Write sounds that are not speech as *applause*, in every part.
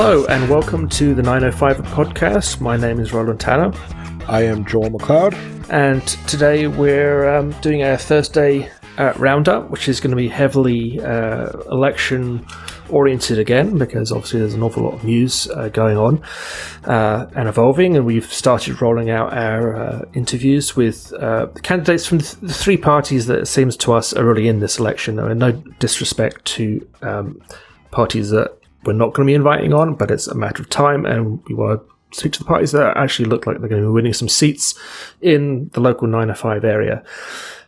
Hello, and welcome to the 905 podcast. My name is Roland Tanner. I am Joel McLeod. And today we're um, doing a Thursday uh, roundup, which is going to be heavily uh, election oriented again, because obviously there's an awful lot of news uh, going on uh, and evolving. And we've started rolling out our uh, interviews with uh, the candidates from the, three parties that it seems to us are really in this election. I mean, no disrespect to um, parties that we're not going to be inviting on, but it's a matter of time, and we want to speak to the parties that actually look like they're going to be winning some seats in the local 905 area.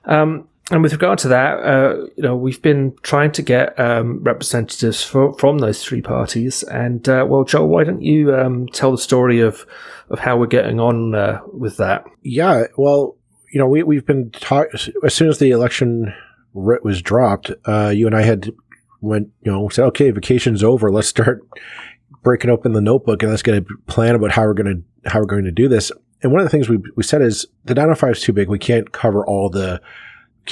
Um, and with regard to that, uh, you know, we've been trying to get um, representatives for, from those three parties. And uh, well, Joel, why don't you um, tell the story of of how we're getting on uh, with that? Yeah, well, you know, we we've been talking as soon as the election writ was dropped. Uh, you and I had went, you know, said, okay, vacation's over. Let's start breaking open the notebook and let's get a plan about how we're going to, how we're going to do this. And one of the things we, we said is the 905 is too big. We can't cover all the,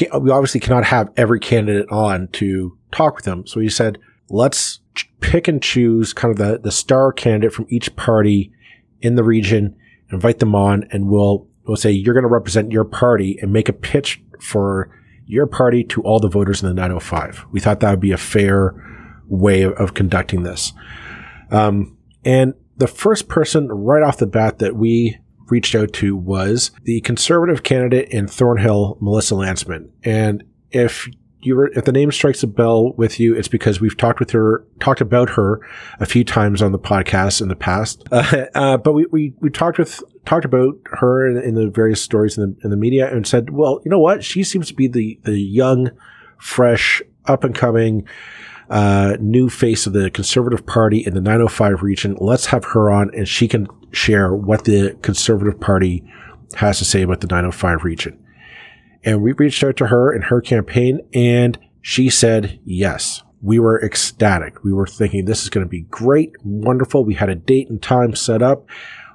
we obviously cannot have every candidate on to talk with them. So we said, let's pick and choose kind of the, the star candidate from each party in the region, invite them on and we'll, we'll say, you're going to represent your party and make a pitch for your party to all the voters in the 905. We thought that would be a fair way of, conducting this. Um, and the first person right off the bat that we reached out to was the conservative candidate in Thornhill, Melissa Lantsman. And if you were, if the name strikes a bell with you, it's because we've talked with her, talked about her a few times on the podcast in the past. Uh, *laughs* uh, but we, we, we talked with, talked about her in, in, the various stories in the, in the media and said, well, you know what? She seems to be the, the young, fresh, up and coming, uh, new face of the Conservative Party in the 905 region. Let's have her on and she can share what the Conservative Party has to say about the 905 region. And we reached out to her in her campaign and she said yes. We were ecstatic. We were thinking this is going to be great, wonderful. We had a date and time set up,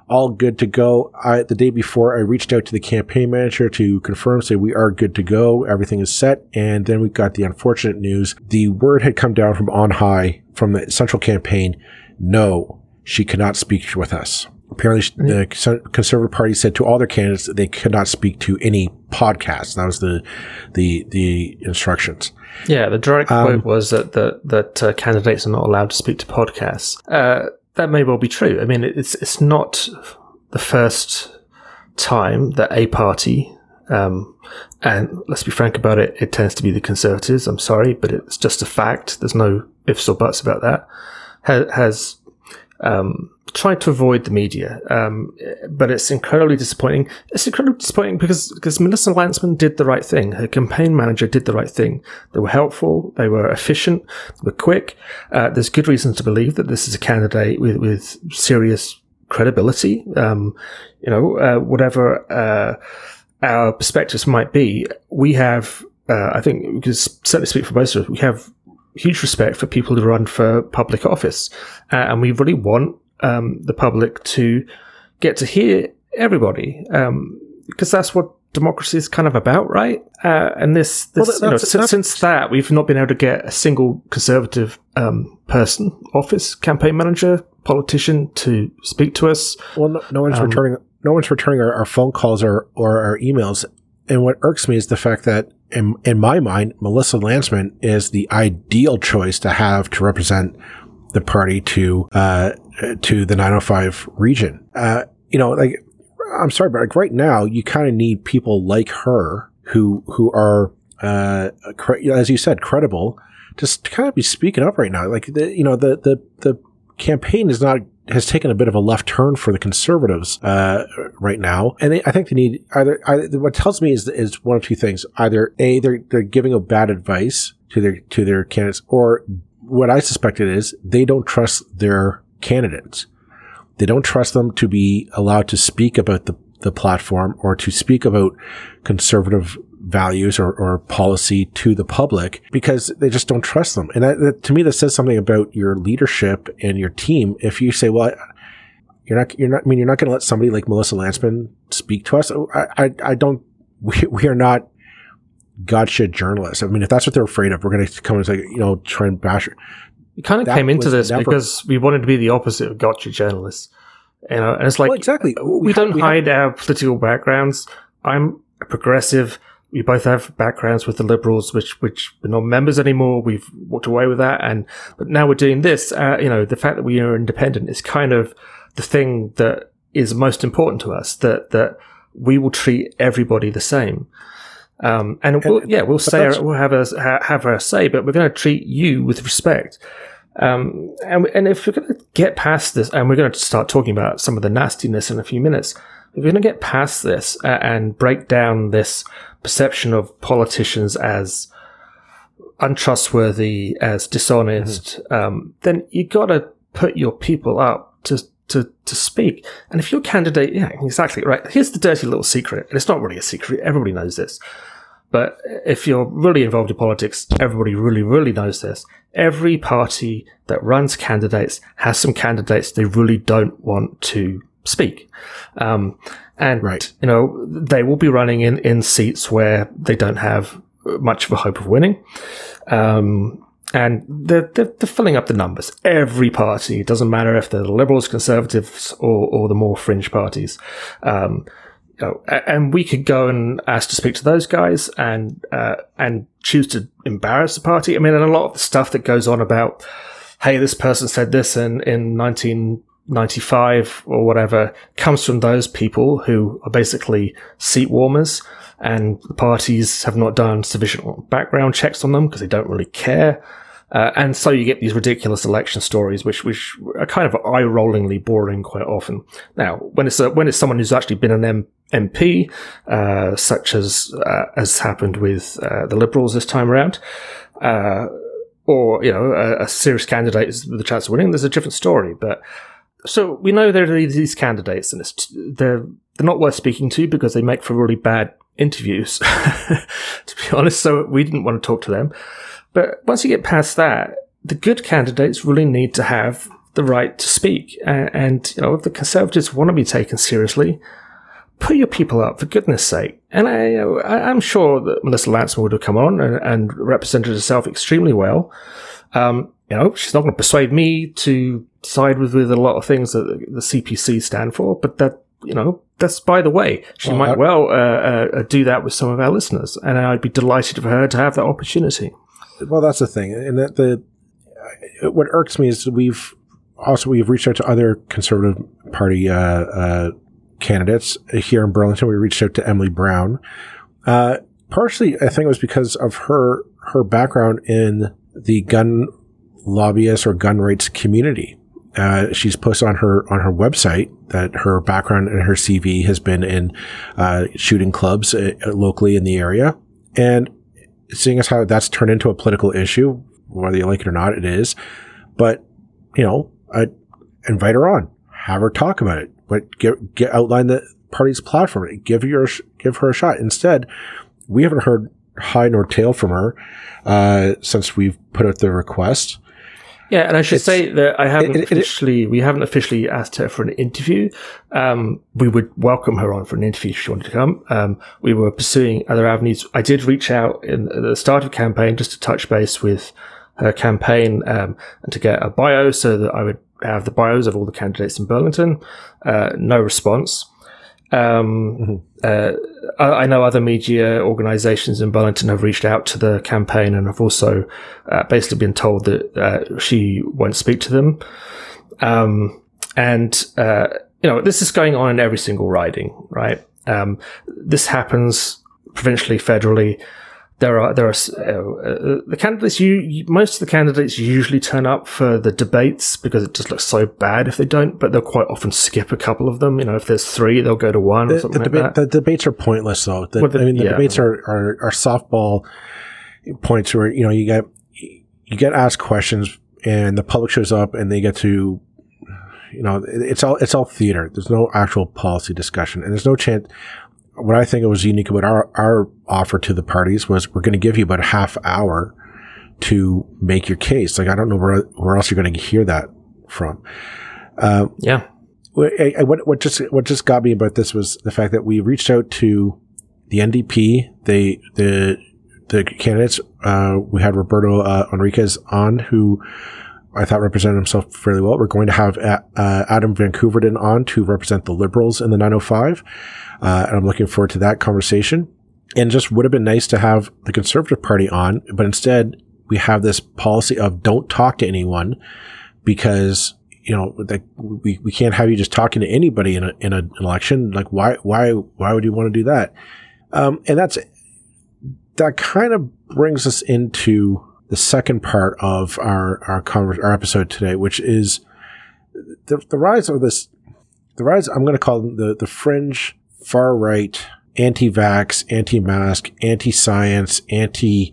all good to go. I, the day before, I reached out to the campaign manager to confirm, say we are good to go. Everything is set. And then we got the unfortunate news. The word had come down from on high from the central campaign. No, she cannot speak with us. Apparently, the Conservative Party said to all their candidates that they could not speak to any podcast. That was the the the instructions. Yeah, the direct um, quote was that that, that uh, candidates are not allowed to speak to podcasts. Uh, that may well be true. I mean, it's it's not the first time that a party, um, and let's be frank about it, it tends to be the Conservatives. I'm sorry, but it's just a fact. There's no ifs or buts about that. Has, has um, tried to avoid the media, um, but it's incredibly disappointing. It's incredibly disappointing because because Melissa Lantsman did the right thing. Her campaign manager did the right thing. They were helpful. They were efficient. They were quick. Uh, there's good reason to believe that this is a candidate with with serious credibility. Um, you know, uh, whatever uh, our perspectives might be, we have. Uh, I think we can certainly speak for both of us. We have huge respect for people who run for public office, uh, and we really want um, the public to get to hear everybody because um, that's what democracy is kind of about, right? Uh, and this, this well, you know, since, since, that, we've not been able to get a single conservative um, person, office, campaign manager, politician to speak to us. Well, no, no one's um, returning. No one's returning our, our, phone calls or, or our emails. And what irks me is the fact that, in, in my mind, Melissa Lantsman is the ideal choice to have to represent the party to uh, to the 905 region. Uh, you know, like I'm sorry, but like right now, you kind of need people like her who who are, uh, as you said, credible, just to kind of be speaking up right now. Like the you know the the the campaign is not has taken a bit of a left turn for the conservatives uh, right now, and they, I think they need either, either. What tells me is is one of two things: either a they're they're giving a bad advice to their to their candidates, or what I suspect it is they don't trust their candidates. They don't trust them to be allowed to speak about the, the platform or to speak about conservative values or, or policy to the public because they just don't trust them. And that, that, to me, that says something about your leadership and your team. If you say, well, you're not, you're not, I mean, you're not going to let somebody like Melissa Lantsman speak to us. I, I, I don't, *laughs* we, we are not gotcha journalists. I mean, if that's what they're afraid of, we're going to come and say, you know, try and bash her. We kind of came into this never- because we wanted to be the opposite of gotcha journalists. You uh, know, and it's like well, exactly. We, we don't we hide have- our political backgrounds. I'm a progressive. We both have backgrounds with the liberals, which which we're not members anymore. We've walked away with that, and but now we're doing this. Uh, you know, the fact that we are independent is kind of the thing that is most important to us. That that we will treat everybody the same. Um, and, and we'll, yeah, we'll say our, we'll have a have our say, but we're going to treat you with respect. Um, and and if we're going to get past this, and we're going to start talking about some of the nastiness in a few minutes, if we're going to get past this uh, and break down this perception of politicians as untrustworthy, as dishonest, mm-hmm. um, then you got to put your people up to to to speak. And if your candidate, yeah, exactly right. Here's the dirty little secret, and it's not really a secret. Everybody knows this. But if you're really involved in politics, everybody really, really knows this. Every party that runs candidates has some candidates they really don't want to speak. Um, and, right. you know, they will be running in, in seats where they don't have much of a hope of winning. Um, and they're, they're, they're, filling up the numbers. Every party, it doesn't matter if they're the liberals, conservatives, or, or the more fringe parties. Um, you know, and we could go and ask to speak to those guys and uh, and choose to embarrass the party. I mean, and a lot of the stuff that goes on about, hey, this person said this in in 1995 or whatever, comes from those people who are basically seat warmers, and the parties have not done sufficient background checks on them because they don't really care. Uh, and so you get these ridiculous election stories, which which are kind of eye-rollingly boring quite often. Now, when it's a, when it's someone who's actually been an M- MP, uh, such as uh, as happened with uh, the Liberals this time around, uh, or you know a, a, serious candidate with a chance of winning, there's a different story. But so we know there are these candidates, and they're they're not worth speaking to because they make for really bad interviews, *laughs* to be honest. So we didn't want to talk to them. But once you get past that, the good candidates really need to have the right to speak. And, and you know, if the Conservatives want to be taken seriously, put your people up for goodness sake. And I, I, am sure that Melissa Lantsman would have come on and, and represented herself extremely well. Um, you know, she's not going to persuade me to side with, with a lot of things that the CPC stand for, but that, you know, that's by the way. She well, might I, well uh, uh, do that with some of our listeners, and I'd be delighted for her to have that opportunity. Well, that's the thing, and that the what irks me is we've also we've reached out to other conservative party uh, uh, candidates here in Burlington. We reached out to Emily Brown. Uh, partially, I think it was because of her her background in the gun lobbyist or gun rights community. Uh, she's posted on her on her website that her background and her CV has been in uh, shooting clubs uh, locally in the area, and seeing as how that's turned into a political issue, whether you like it or not, it is. But you know, I invite her on, have her talk about it, but get get outline the party's platform, give your give her a shot. Instead, we haven't heard high nor tail from her uh, since we've put out the request. Yeah, and I should it's, say that I haven't it, it, officially, we haven't officially asked her for an interview. Um, we would welcome her on for an interview if she wanted to come. Um, we were pursuing other avenues. I did reach out in the start of campaign just to touch base with her campaign um, and to get a bio so that I would have the bios of all the candidates in Burlington. Uh, no response. Um, mm-hmm. uh, I know other media organizations in Burlington have reached out to the campaign and have also uh, basically been told that uh, she won't speak to them. Um, and, uh, you know, this is going on in every single riding, right? Um, this happens provincially, federally there are there are uh, uh, the candidates. You, most of the candidates usually turn up for the debates because it just looks so bad if they don't. But they'll quite often skip a couple of them. You know, if there's three, they'll go to one the, or something the deba- like that. The debates are pointless, though. The, well, the, I mean, the yeah. debates are, are are softball points where you know you get you get asked questions and the public shows up and they get to you know it's all it's all theater. There's no actual policy discussion and there's no chance what I think it was unique about our, our offer to the parties was we're going to give you about a half hour to make your case. Like, I don't know where, where else you're going to hear that from. Uh, yeah. I, I, what, what just, what just got me about this was the fact that we reached out to the NDP, they, the, the candidates, uh, we had Roberto uh, Enriquez on who I thought represented himself fairly well. We're going to have uh, Adam van Koeverden on to represent the Liberals in the 905. Uh, and I'm looking forward to that conversation. And just would have been nice to have the Conservative Party on, but instead we have this policy of don't talk to anyone because you know like we, we can't have you just talking to anybody in, a, in an election. Like why why why would you want to do that? Um, and that's that kind of brings us into the second part of our our, our episode today, which is the, the rise of this. The rise I'm going to call them the the fringe far right anti-vax, anti-mask, anti-science, anti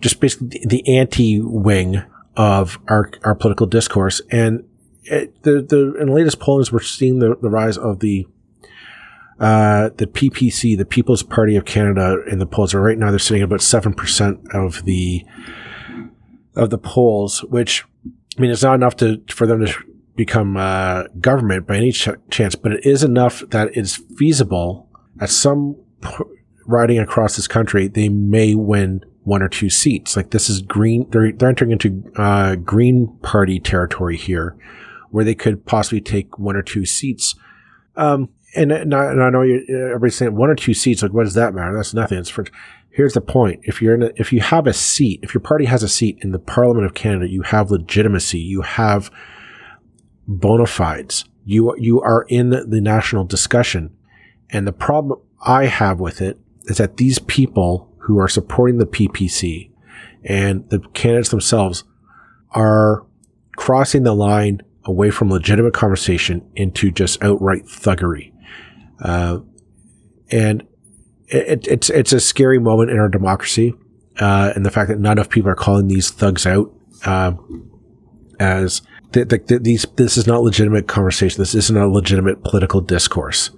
just basically the anti wing of our our political discourse. And it, the the in the latest pollings, we're seeing the, the rise of the uh, the PPC, the People's Party of Canada, in the polls. Right now, they're sitting at about seven percent of the of the polls, which I mean, it's not enough to for them to become uh, government by any ch- chance, but it is enough that it's feasible at some p- riding across this country, they may win one or two seats. Like this is green. They're, they're entering into uh, Green Party territory here, where they could possibly take one or two seats. Um, and, and, I, and I know everybody's saying one or two seats. Like, what does that matter? That's nothing. It's for. Here's the point: if you're in, a, if you have a seat, if your party has a seat in the Parliament of Canada, you have legitimacy. You have bona fides. You you are in the national discussion. And the problem I have with it is that these people who are supporting the PPC and the candidates themselves are crossing the line away from legitimate conversation into just outright thuggery. Uh, and it, it's it's a scary moment in our democracy, uh, and the fact that not enough people are calling these thugs out uh, as th- th- th- these. This is not legitimate conversation. This isn't a legitimate political discourse.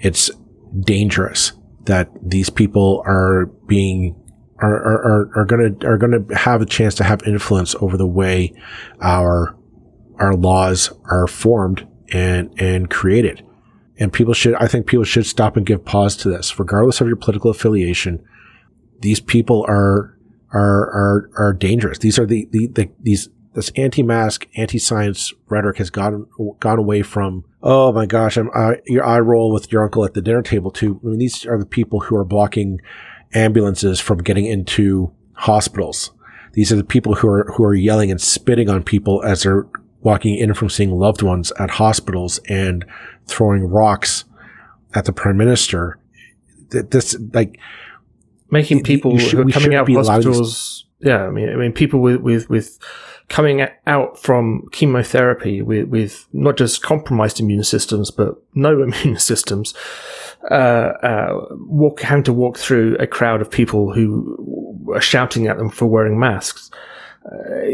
It's dangerous that these people are being are, are, are going to are to have a chance to have influence over the way our our laws are formed and and created. And people should I think people should stop and give pause to this, regardless of your political affiliation. These people are are are are dangerous. These are the, the, the these this anti-mask, anti-science rhetoric has gone gone away from. Oh my gosh, I'm I, your eye roll with your uncle at the dinner table too. I mean, these are the people who are blocking ambulances from getting into hospitals. These are the people who are who are yelling and spitting on people as they're walking in from seeing loved ones at hospitals and throwing rocks at the prime minister. This like making people should, who are coming out of hospitals. Yeah, I mean, I mean, people with with with coming out from chemotherapy with, with not just compromised immune systems, but no *laughs* immune systems, uh, uh, walk, having to walk through a crowd of people who are shouting at them for wearing masks. Uh,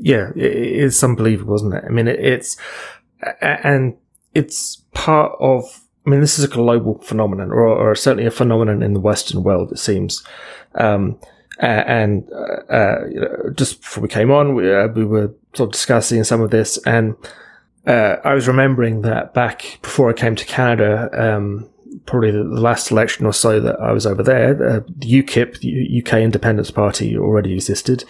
yeah, it, it's unbelievable, isn't it? I mean, it, it's, and it's part of, I mean, this is a global phenomenon, or, or certainly a phenomenon in the Western world, it seems. Um, and uh, uh, you know, just before we came on, we, uh, we were sort of discussing some of this, and uh, I was remembering that back before I came to Canada, um, probably the, last election or so that I was over there, the UKIP, the UK Independence Party, already existed.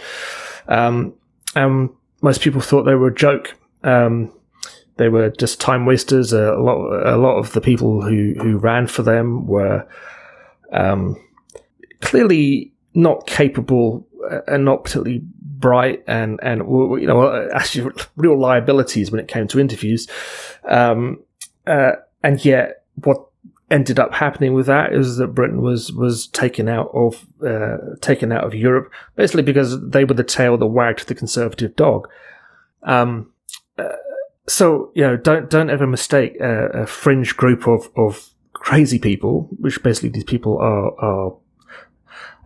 Um, and most people thought they were a joke. Um, they were just time wasters. a lot, a lot of the people who, who ran for them were um, clearly not capable uh, and not particularly bright and and you know actually real liabilities when it came to interviews um, uh, and yet what ended up happening with that is that Britain was was taken out of uh, taken out of Europe basically because they were the tail that wagged the conservative dog um, uh, so you know don't don't ever mistake a, a fringe group of of crazy people which basically these people are are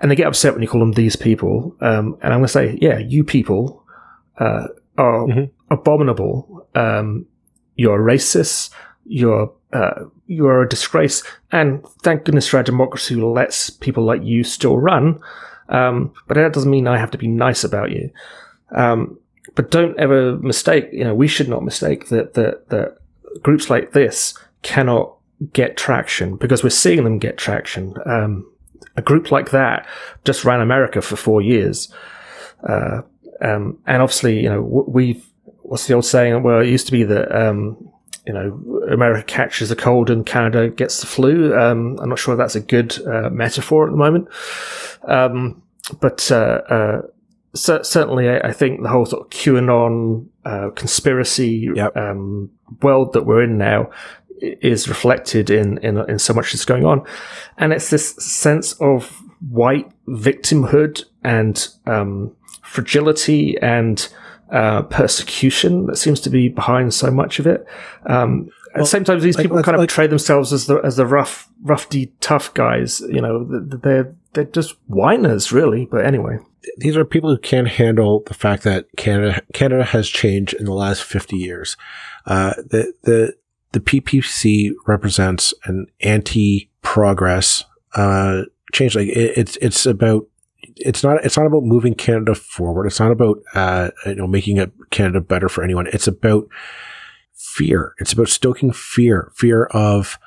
and they get upset when you call them these people. Um, and I'm going to say, yeah, you people uh, are mm-hmm. abominable. Um, you're racist. You're uh, you're a disgrace. And thank goodness for our democracy who lets people like you still run. Um, but that doesn't mean I have to be nice about you. Um, but don't ever mistake. You know, we should not mistake that that that groups like this cannot get traction because we're seeing them get traction. Um, a group like that just ran America for four years. Uh, um, and obviously, you know, we've, what's the old saying? Well, it used to be that um, you know America catches a cold and Canada gets the flu. Um, I'm not sure that's a good uh, metaphor at the moment, um, but uh, uh, certainly I, think the whole sort of QAnon uh, conspiracy yep. Um, world that we're in now is reflected in, in in so much that's going on, and it's this sense of white victimhood and um, fragility and uh, persecution that seems to be behind so much of it. Um, well, at the same time, these like, people kind of like, portray themselves as the as the rough, rough, tough guys. You know, they're they're just whiners, really. But anyway, these are people who can't handle the fact that Canada Canada has changed in the last fifty years. Uh, the the the PPC represents an anti-progress uh, change. Like it, it's it's about it's not it's not about moving Canada forward. It's not about uh, you know making it Canada better for anyone. It's about fear. It's about stoking fear, fear of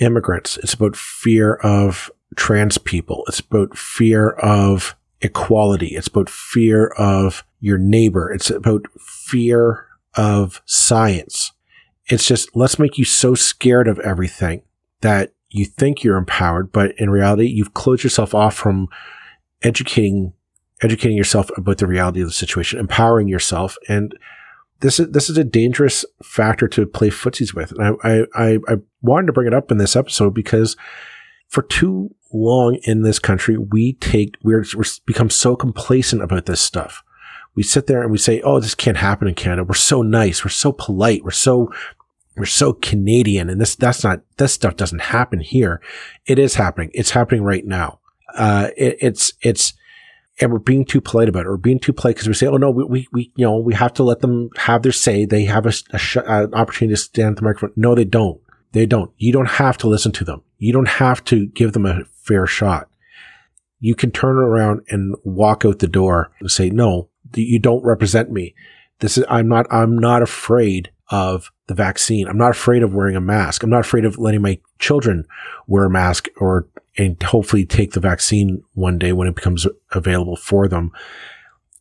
immigrants. It's about fear of trans people. It's about fear of equality. It's about fear of your neighbor. It's about fear of science. It's just let's make you so scared of everything that you think you're empowered, but in reality, you've closed yourself off from educating educating yourself about the reality of the situation, empowering yourself, and this is this is a dangerous factor to play footsies with. And I, I I wanted to bring it up in this episode because for too long in this country, we take we're, we're become so complacent about this stuff. We sit there and we say, "Oh, this can't happen in Canada. We're so nice. We're so polite. We're so we're so Canadian, and this that's not this stuff doesn't happen here. It is happening. It's happening right now uh, it, it's it's and we're being too polite about it. We're being too polite because we say, "Oh no, we, we, we you know we have to let them have their say. They have a, a sh- an opportunity to stand at the microphone." No, they don't. They don't. You don't have to listen to them. You don't have to give them a fair shot. You can turn around and walk out the door and say, "No, you don't represent me. This is I'm not I'm not afraid of the vaccine. I'm not afraid of wearing a mask. I'm not afraid of letting my children wear a mask or and hopefully take the vaccine one day when it becomes available for them.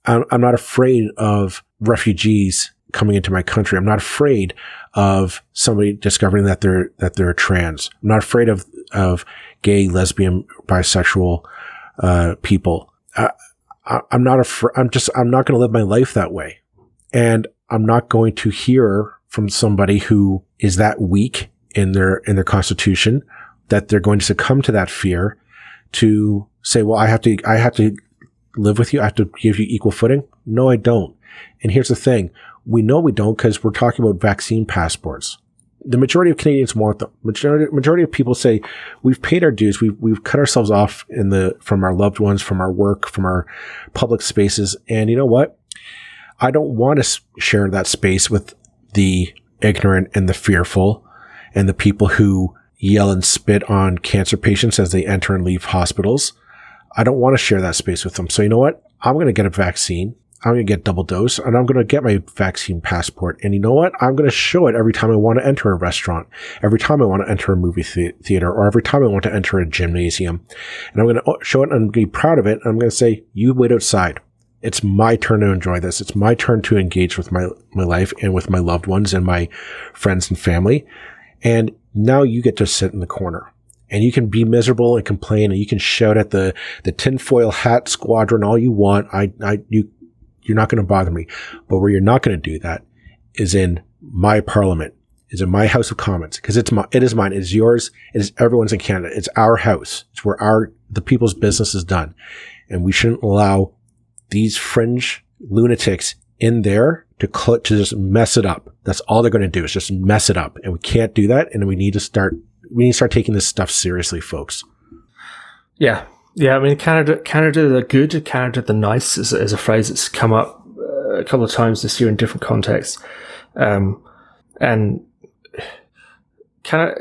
I'm not afraid of refugees coming into my country. I'm not afraid of somebody discovering that they're, that they're trans. I'm not afraid of, of gay, lesbian, bisexual, uh, people. I, am not afraid. I'm just, I'm not going to live my life that way. And I'm not going to hear from somebody who is that weak in their, in their constitution that they're going to succumb to that fear to say, well, I have to, I have to live with you. I have to give you equal footing. No, I don't. And here's the thing. We know we don't because we're talking about vaccine passports. The majority of Canadians want them. Majority, majority of people say we've paid our dues. We've, we've cut ourselves off in the, from our loved ones, from our work, from our public spaces. And you know what? I don't want to share that space with the ignorant and the fearful and the people who yell and spit on cancer patients as they enter and leave hospitals. I don't want to share that space with them. So you know what? I'm going to get a vaccine. I'm going to get double dose and I'm going to get my vaccine passport. And you know what? I'm going to show it every time I want to enter a restaurant, every time I want to enter a movie theater, or every time I want to enter a gymnasium. And I'm going to oh, show it and be proud of it. And I'm going to say, you wait outside. It's my turn to enjoy this. It's my turn to engage with my, my life and with my loved ones and my friends and family. And now you get to sit in the corner and you can be miserable and complain and you can shout at the, the tinfoil hat squadron all you want. I, I, you, you're not going to bother me. But where you're not going to do that is in my parliament, is in my House of Commons, because it's my, it is mine. It is yours. It is everyone's in Canada. It's our house. It's where our, the people's business is done. And we shouldn't allow these fringe lunatics in there to cl- to just mess it up. That's all they're going to do is just mess it up, and we can't do that. And we need to start we need to start taking this stuff seriously, folks. Yeah, yeah. I mean, Canada, Canada, the good, Canada, the nice is, is a phrase that's come up uh, a couple of times this year in different contexts, um, and Canada.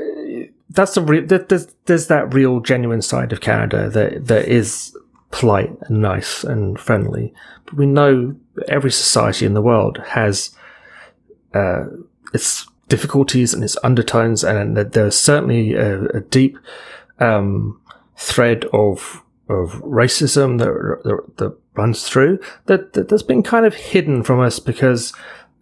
That's the real. There's, there's that real, genuine side of Canada that that is polite and nice and friendly. But we know every society in the world has uh, its difficulties and its undertones, and there's certainly a, a deep um, thread of of racism that, that, that runs through that, that that's been kind of hidden from us because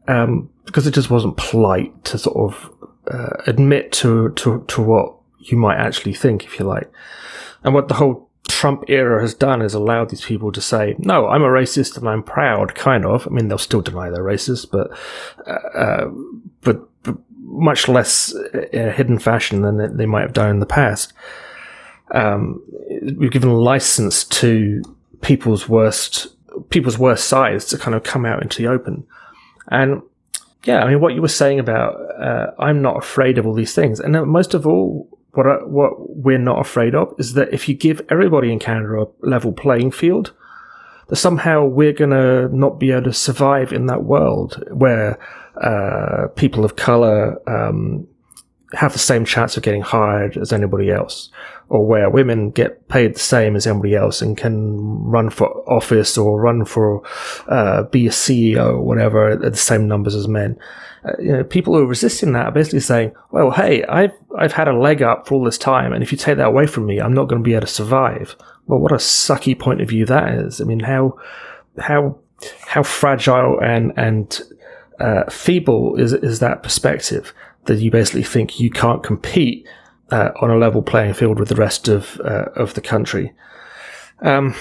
um, because it just wasn't polite to sort of uh, admit to, to to what you might actually think, if you like. And what the whole Trump era has done is allowed these people to say, "No, I'm a racist and I'm proud." Kind of. I mean, they'll still deny they're racist, but uh, uh but, but, much less in a hidden fashion than they might have done in the past. Um, we've given license to people's worst people's worst sides to kind of come out into the open, and yeah, I mean, what you were saying about uh, I'm not afraid of all these things, and most of all, what I, what we're not afraid of is that if you give everybody in Canada a level playing field, that somehow we're to not be able to survive in that world where uh, people of color um, have the same chance of getting hired as anybody else, or where women get paid the same as anybody else and can run for office or run for uh, be a CEO or whatever at the same numbers as men. Uh, you know, people who are resisting that are basically saying, "Well, hey, I've I've had a leg up for all this time, and if you take that away from me, I'm not going to be able to survive." Well, what a sucky point of view that is. I mean, how how how fragile and and uh, feeble is is that perspective that you basically think you can't compete uh, on a level playing field with the rest of uh, of the country. Um,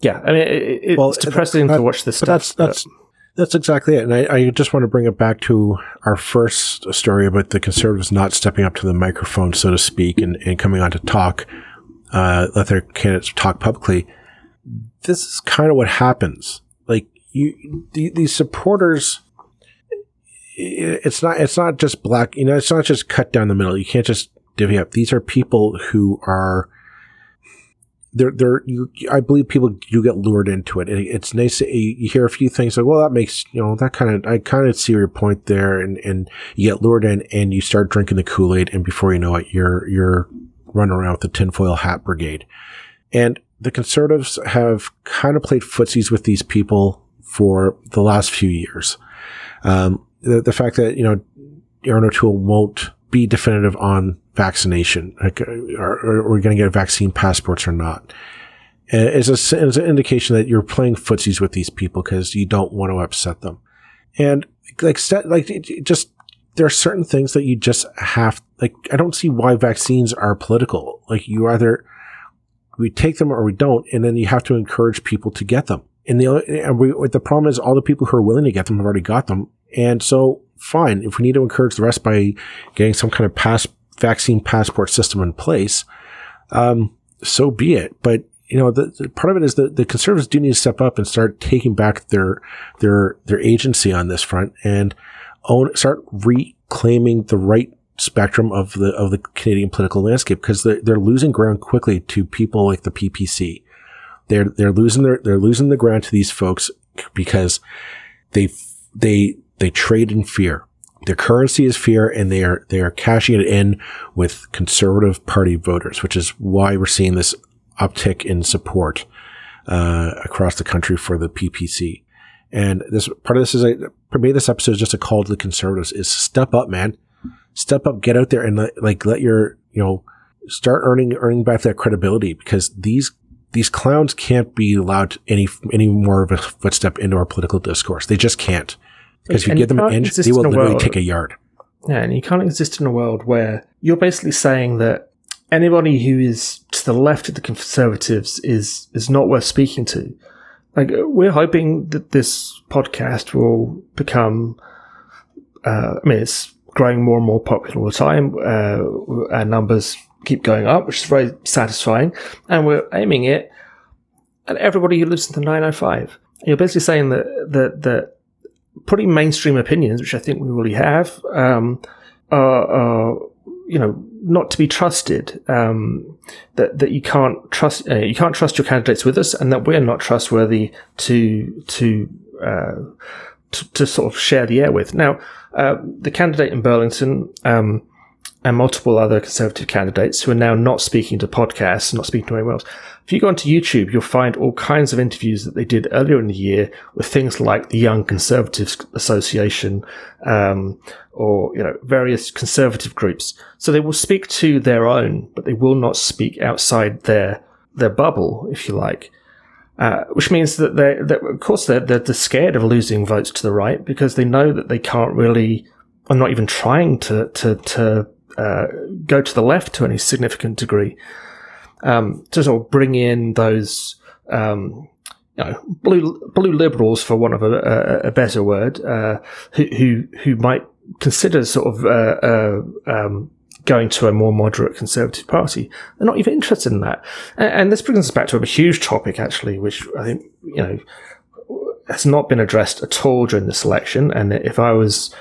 yeah, I mean, it, it's well, depressing that, to watch this. But stuff, that's that's but. that's exactly it. And I, I, just want to bring it back to our first story about the conservatives not stepping up to the microphone, so to speak, and, and coming on to talk, uh, let their candidates talk publicly. This is kind of what happens. Like you, the, these supporters it's not it's not just black you know it's not just cut down the middle. You can't just divvy up. These are people who are they're they're you i believe people do get lured into it. And it's nice you hear a few things like well that makes you know that kind of i kind of see your point there. And and you get lured in and you start drinking the kool-aid and before you know it you're you're running around with the tinfoil hat brigade. And the conservatives have kind of played footsies with these people for the last few years. Um, the, the fact that, you know, Erin O'Toole won't be definitive on vaccination. Like, are, are we going to get vaccine passports or not? Uh, is, a, is an indication that you're playing footsies with these people because you don't want to upset them. And like, like just, there are certain things that you just have, like, I don't see why vaccines are political. Like, you either, we take them or we don't, and then you have to encourage people to get them. And the, and we, the problem is all the people who are willing to get them have already got them. And so, fine, if we need to encourage the rest by getting some kind of pass vaccine passport system in place, um, so be it. But you know, the, the, part of it is that the conservatives do need to step up and start taking back their their their agency on this front and own start reclaiming the right spectrum of the of the Canadian political landscape because they're, they're losing ground quickly to people like the PPC. They're they're losing their they're losing the ground to these folks because they they they trade in fear. Their currency is fear and they are, they are cashing it in with conservative party voters, which is why we're seeing this uptick in support, uh, across the country for the PPC. And this part of this is a, for me, this episode is just a call to the conservatives is step up, man. Step up, get out there and let, like, let your, you know, start earning, earning back that credibility because these these clowns can't be allowed any any more of a footstep into our political discourse. They just can't. Because if you give them an inch, they will literally world, take a yard. Yeah, and you can't exist in a world where you're basically saying that anybody who is to the left of the conservatives is is not worth speaking to. Like we're hoping that this podcast will become. Uh, I mean, it's growing more and more popular all the time. Uh, our numbers keep going up, which is very satisfying, and we're aiming it at everybody who lives in the 905. You're basically saying that that that pretty mainstream opinions, which I think we really have, um, are, are, you know not to be trusted. Um, that that you can't trust uh, you can't trust your candidates with us, and that we're not trustworthy to to uh, to, to, sort of share the air with. Now, uh, the candidate in Burlington. Um, and multiple other conservative candidates who are now not speaking to podcasts, not speaking to anyone else. If you go onto YouTube, you'll find all kinds of interviews that they did earlier in the year with things like the Young Conservatives Association, um, or you know various conservative groups. So they will speak to their own, but they will not speak outside their their bubble, if you like. Uh, which means that they, that of course, they're, they're, scared of losing votes to the right because they know that they can't really, or not even trying to to to uh, go to the left to any significant degree. Um, to sort of bring in those um, you know, blue blue liberals, for want of a, a, a better word, uh, who, who, might consider sort of uh, uh, um, going to a more moderate conservative party. They're not even interested in that, and, and, this brings us back to a huge topic, actually, which I think you know has not been addressed at all during this election. And if I was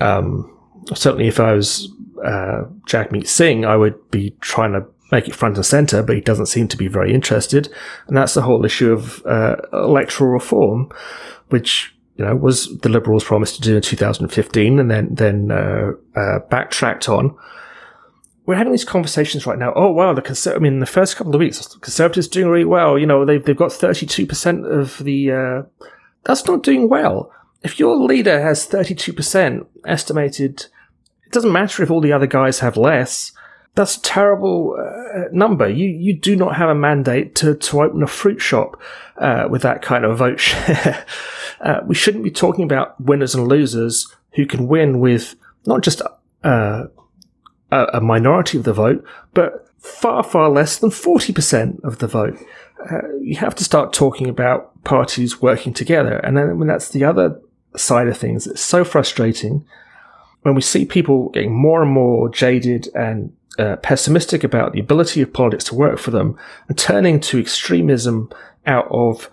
um, certainly if I was uh, Jagmeet Singh, I would be trying to make it front and center, but he doesn't seem to be very interested. And that's the whole issue of uh, electoral reform, which you know was the Liberals promised to do in 2015, and then then uh, uh, backtracked on. We're having these conversations right now. Oh wow, the conser- I mean, the first couple of weeks, Conservatives doing really well. You know, they've they've got 32 percent of the. Uh, that's not doing well. If your leader has 32 percent estimated, it doesn't matter if all the other guys have less that's a terrible uh, number. You you do not have a mandate to, to open a fruit shop uh, with that kind of vote *laughs* share. uh, we shouldn't be talking about winners and losers who can win with not just uh, a, a, minority of the vote, but far far less than forty percent of the vote. Uh, you have to start talking about parties working together, and then when that's the other side of things, it's so frustrating when we see people getting more and more jaded and uh, pessimistic about the ability of politics to work for them and turning to extremism out of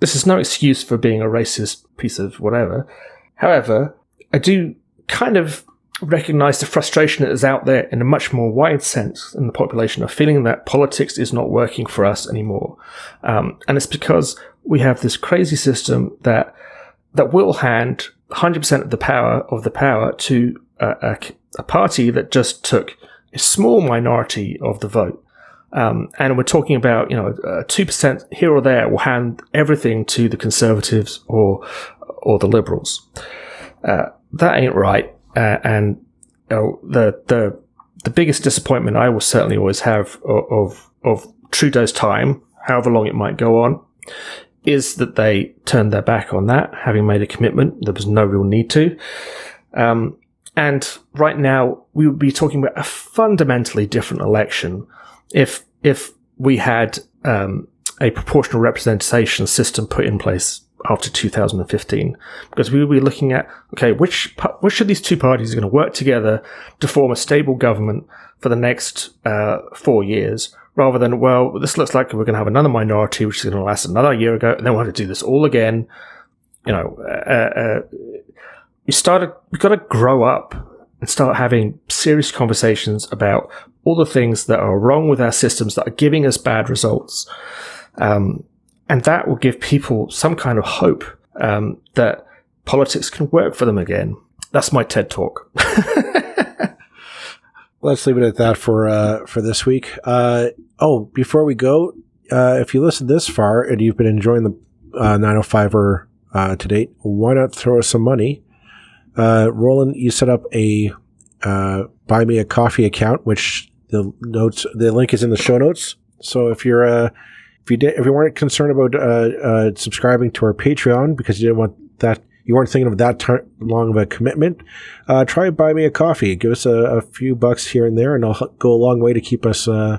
this is no excuse for being a racist piece of whatever. However, I do kind of recognize the frustration that is out there in a much more wide sense in the population of feeling that politics is not working for us anymore. Um, and it's because we have this crazy system that that will hand 100% of the power of the power to a, a, a party that just took a small minority of the vote. Um, and we're talking about, you know, two percent here or there will hand everything to the Conservatives or or the Liberals. Uh, that ain't right. Uh, and you know, the the the biggest disappointment I will certainly always have of, of, of Trudeau's time, however long it might go on, is that they turned their back on that, having made a commitment. There was no real need to. Um, and right now, we would be talking about a fundamentally different election if if we had um, a proportional representation system put in place after 2015, because we would be looking at okay, which which of these two parties are going to work together to form a stable government for the next uh, four years, rather than well, this looks like we're going to have another minority which is going to last another year ago, and then we'll have to do this all again. You know, uh, uh, we started, we got to grow up and start having serious conversations about all the things that are wrong with our systems that are giving us bad results. Um, and that will give people some kind of hope um, that politics can work for them again. That's my TED talk. *laughs* Let's leave it at that for uh, for this week. Uh, oh, before we go, uh, if you listen this far and you've been enjoying the uh, 905er uh, to date, why not throw us some money? Uh, Roland, you set up a uh, buy me a coffee account, which the notes, the link is in the show notes. So if you're, uh, if you did, if you weren't concerned about uh, uh, subscribing to our Patreon because you didn't want that, you weren't thinking of that t- long of a commitment, uh, try buy me a coffee. Give us a, a, few bucks here and there, and it'll go a long way to keep us uh,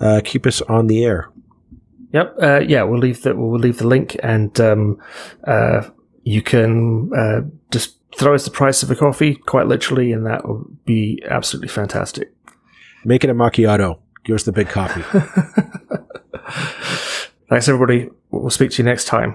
uh, keep us on the air. Yep. Uh, yeah, we'll leave the we'll leave the link, and um, uh, you can uh, just throw us the price of a coffee, quite literally, and that would be absolutely fantastic. Make it a macchiato. Give us the big coffee. *laughs* Thanks, everybody. We'll speak to you next time.